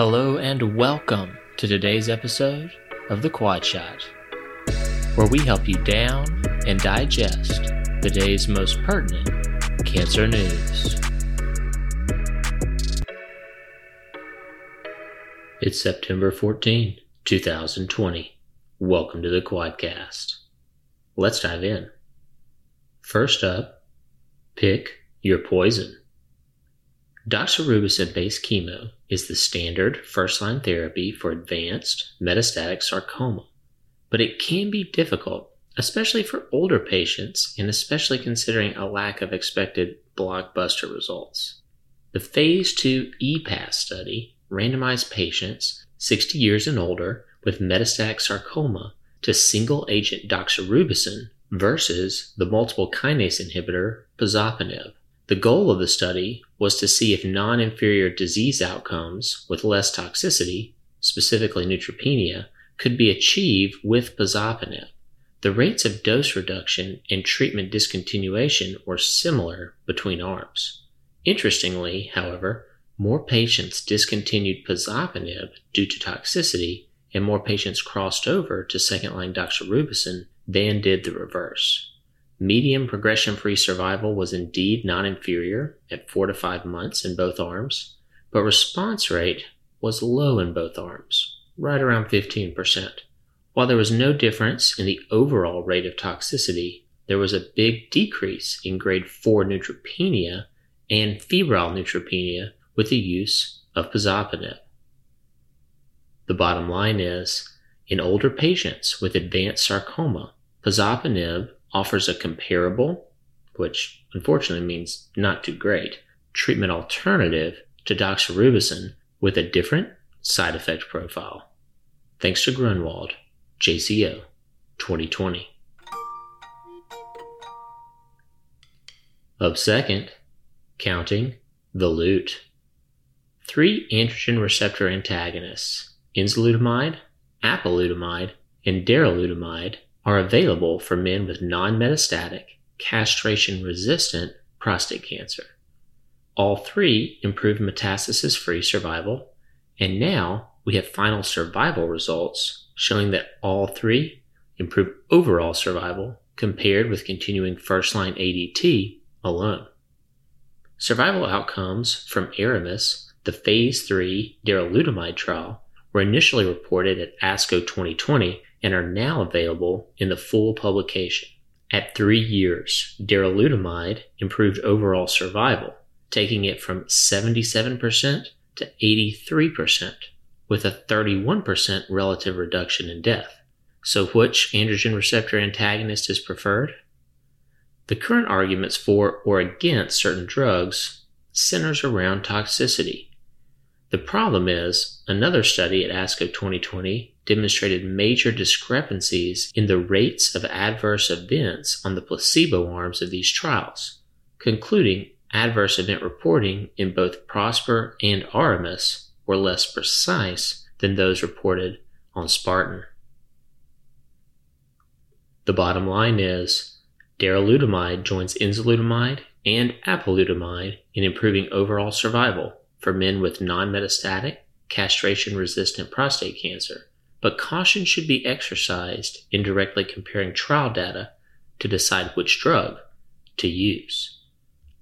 Hello and welcome to today's episode of The Quad Shot, where we help you down and digest the day's most pertinent cancer news. It's September 14, 2020. Welcome to the Quadcast. Let's dive in. First up, pick your poison. Doxorubicin based chemo is the standard first line therapy for advanced metastatic sarcoma, but it can be difficult, especially for older patients and especially considering a lack of expected blockbuster results. The Phase 2 EPAZ study randomized patients 60 years and older with metastatic sarcoma to single agent doxorubicin versus the multiple kinase inhibitor pazopanib. The goal of the study was to see if non inferior disease outcomes with less toxicity, specifically neutropenia, could be achieved with pazopanib. The rates of dose reduction and treatment discontinuation were similar between arms. Interestingly, however, more patients discontinued pazopanib due to toxicity and more patients crossed over to second line doxorubicin than did the reverse. Median progression free survival was indeed not inferior at 4 to 5 months in both arms, but response rate was low in both arms, right around 15%. While there was no difference in the overall rate of toxicity, there was a big decrease in grade 4 neutropenia and febrile neutropenia with the use of pazopanib. The bottom line is, in older patients with advanced sarcoma, pazopanib offers a comparable, which unfortunately means not too great, treatment alternative to doxorubicin with a different side effect profile. Thanks to Grunwald, JCO 2020. Up second, counting the loot. Three androgen receptor antagonists, enzalutamide, apalutamide, and darolutamide, are available for men with non metastatic, castration resistant prostate cancer. All three improve metastasis free survival, and now we have final survival results showing that all three improve overall survival compared with continuing first line ADT alone. Survival outcomes from Aramis, the phase 3 darolutamide trial, were initially reported at ASCO 2020 and are now available in the full publication. At three years, darolutamide improved overall survival, taking it from 77% to 83%, with a 31% relative reduction in death. So, which androgen receptor antagonist is preferred? The current arguments for or against certain drugs centers around toxicity. The problem is, another study at ASCO 2020 demonstrated major discrepancies in the rates of adverse events on the placebo arms of these trials, concluding adverse event reporting in both PROSPER and ARAMIS were less precise than those reported on Spartan. The bottom line is darolutamide joins enzalutamide and apalutamide in improving overall survival for men with non metastatic, castration resistant prostate cancer, but caution should be exercised in directly comparing trial data to decide which drug to use.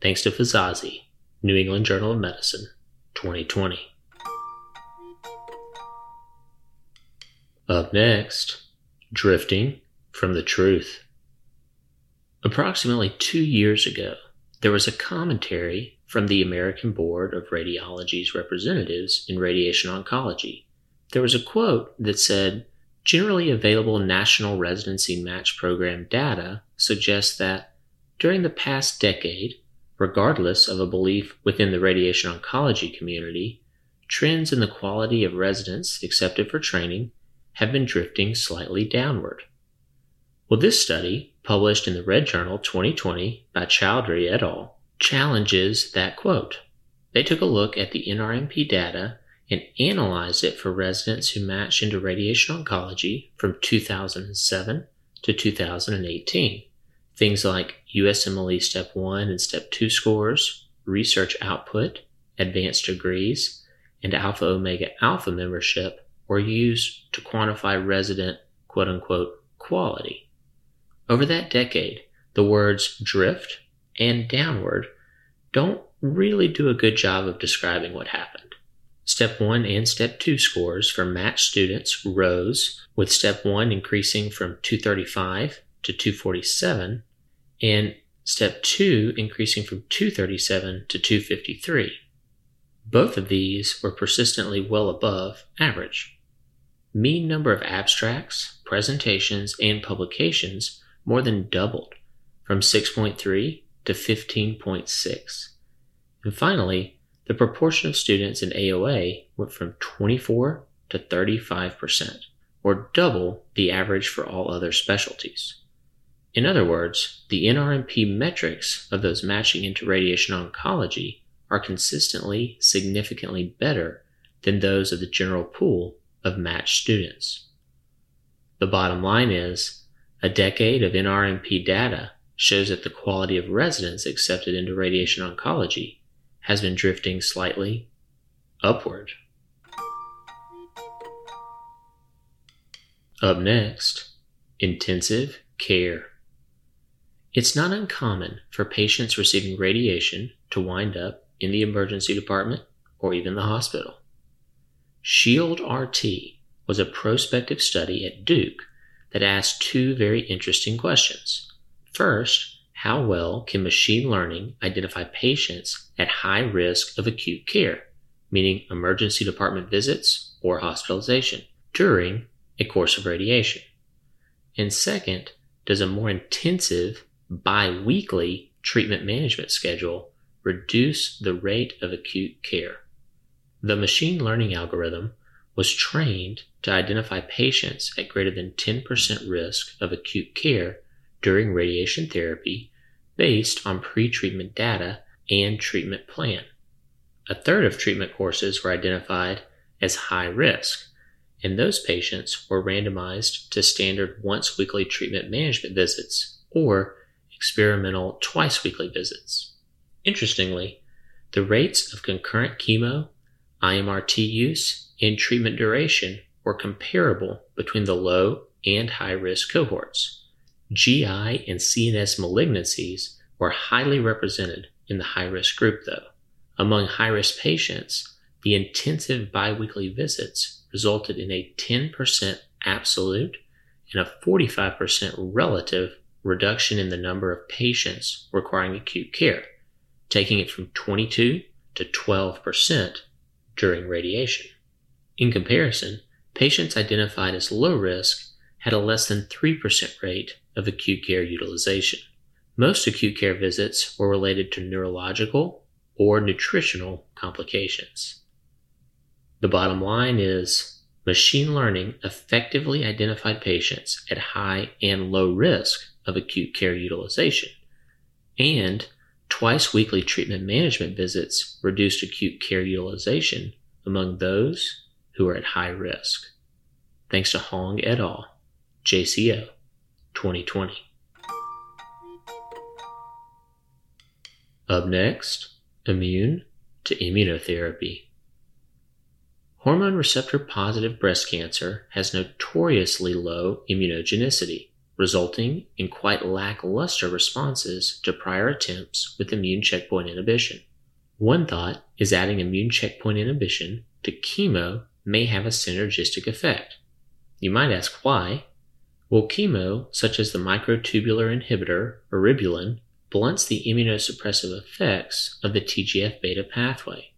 Thanks to Fizazi, New England Journal of Medicine, 2020. Up next, Drifting from the Truth. Approximately two years ago, there was a commentary from the American Board of Radiology's representatives in radiation oncology. There was a quote that said, Generally available national residency match program data suggests that during the past decade, regardless of a belief within the radiation oncology community, trends in the quality of residents accepted for training have been drifting slightly downward. Well, this study, published in the Red Journal 2020 by Chowdhury et al., challenges that quote. They took a look at the NRMP data and analyzed it for residents who matched into radiation oncology from 2007 to 2018. Things like USMLE Step 1 and Step 2 scores, research output, advanced degrees, and alpha omega alpha membership were used to quantify resident quote unquote quality. Over that decade, the words drift and downward don't really do a good job of describing what happened. Step 1 and Step 2 scores for matched students rose, with Step 1 increasing from 235 to 247, and Step 2 increasing from 237 to 253. Both of these were persistently well above average. Mean number of abstracts, presentations, and publications more than doubled from 6.3 to 15.6. And finally, the proportion of students in AOA went from 24 to 35%, or double the average for all other specialties. In other words, the NRMP metrics of those matching into radiation oncology are consistently significantly better than those of the general pool of matched students. The bottom line is a decade of NRMP data shows that the quality of residents accepted into radiation oncology has been drifting slightly upward. Up next, intensive care. It's not uncommon for patients receiving radiation to wind up in the emergency department or even the hospital. SHIELD RT was a prospective study at Duke that asked two very interesting questions. First, how well can machine learning identify patients at high risk of acute care, meaning emergency department visits or hospitalization, during a course of radiation? And second, does a more intensive bi weekly treatment management schedule reduce the rate of acute care? The machine learning algorithm was trained to identify patients at greater than 10% risk of acute care during radiation therapy based on pre-treatment data and treatment plan. A third of treatment courses were identified as high risk, and those patients were randomized to standard once weekly treatment management visits or experimental twice weekly visits. Interestingly, the rates of concurrent chemo, IMRT use, and treatment duration were comparable between the low and high risk cohorts. GI and CNS malignancies were highly represented in the high risk group, though. Among high risk patients, the intensive biweekly visits resulted in a 10% absolute and a 45% relative reduction in the number of patients requiring acute care, taking it from 22 to 12% during radiation. In comparison, patients identified as low risk had a less than 3% rate of acute care utilization. Most acute care visits were related to neurological or nutritional complications. The bottom line is machine learning effectively identified patients at high and low risk of acute care utilization, and twice weekly treatment management visits reduced acute care utilization among those who are at high risk. Thanks to Hong et al., JCO 2020. Up next, immune to immunotherapy. Hormone receptor positive breast cancer has notoriously low immunogenicity, resulting in quite lackluster responses to prior attempts with immune checkpoint inhibition. One thought is adding immune checkpoint inhibition to chemo may have a synergistic effect. You might ask why. Well, chemo, such as the microtubular inhibitor eribulin, blunts the immunosuppressive effects of the TGF beta pathway.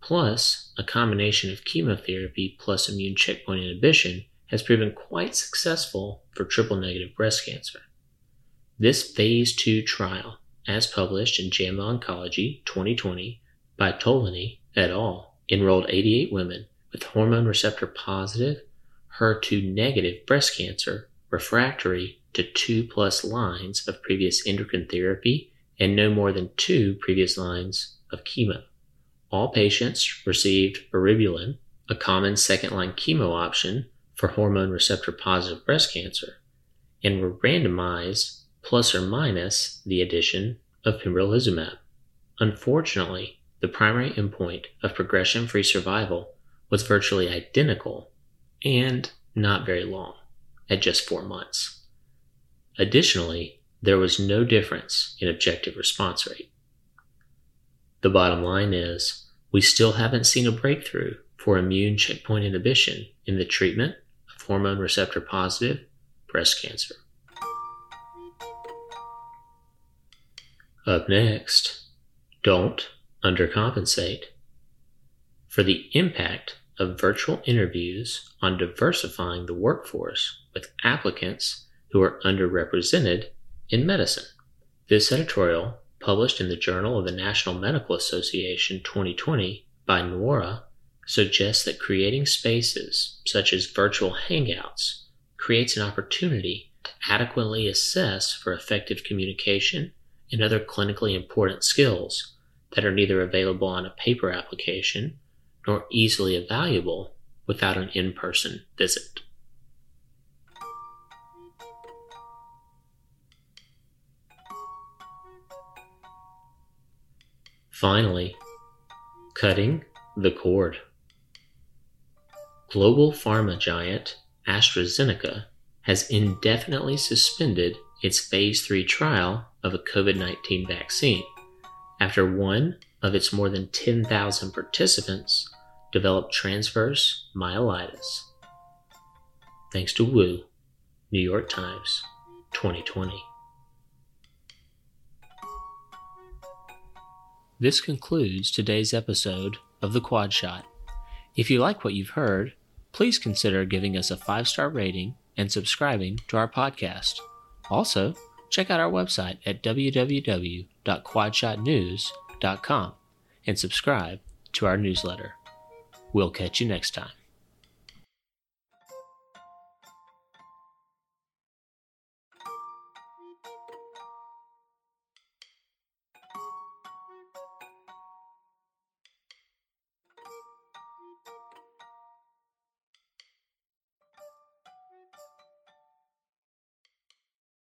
Plus, a combination of chemotherapy plus immune checkpoint inhibition has proven quite successful for triple negative breast cancer. This phase 2 trial, as published in JAMA Oncology 2020 by Tolaney et al., enrolled 88 women with hormone receptor positive, HER2 negative breast cancer refractory to two plus lines of previous endocrine therapy and no more than two previous lines of chemo. All patients received eribulin, a common second line chemo option for hormone receptor positive breast cancer, and were randomized plus or minus the addition of pembrolizumab. Unfortunately, the primary endpoint of progression free survival was virtually identical and not very long, at just four months. Additionally, there was no difference in objective response rate. The bottom line is we still haven't seen a breakthrough for immune checkpoint inhibition in the treatment of hormone receptor positive breast cancer. Up next, don't undercompensate. For the impact of virtual interviews on diversifying the workforce with applicants who are underrepresented in medicine. This editorial, published in the Journal of the National Medical Association 2020 by Nwora, suggests that creating spaces such as virtual hangouts creates an opportunity to adequately assess for effective communication and other clinically important skills that are neither available on a paper application nor easily evaluable without an in person visit. Finally, cutting the cord. Global pharma giant AstraZeneca has indefinitely suspended its phase 3 trial of a COVID 19 vaccine after one of its more than 10,000 participants developed transverse myelitis. Thanks to Wu, New York Times, 2020. This concludes today's episode of The Quad Shot. If you like what you've heard, please consider giving us a five star rating and subscribing to our podcast. Also, check out our website at www.quadshotnews.com and subscribe to our newsletter. We'll catch you next time.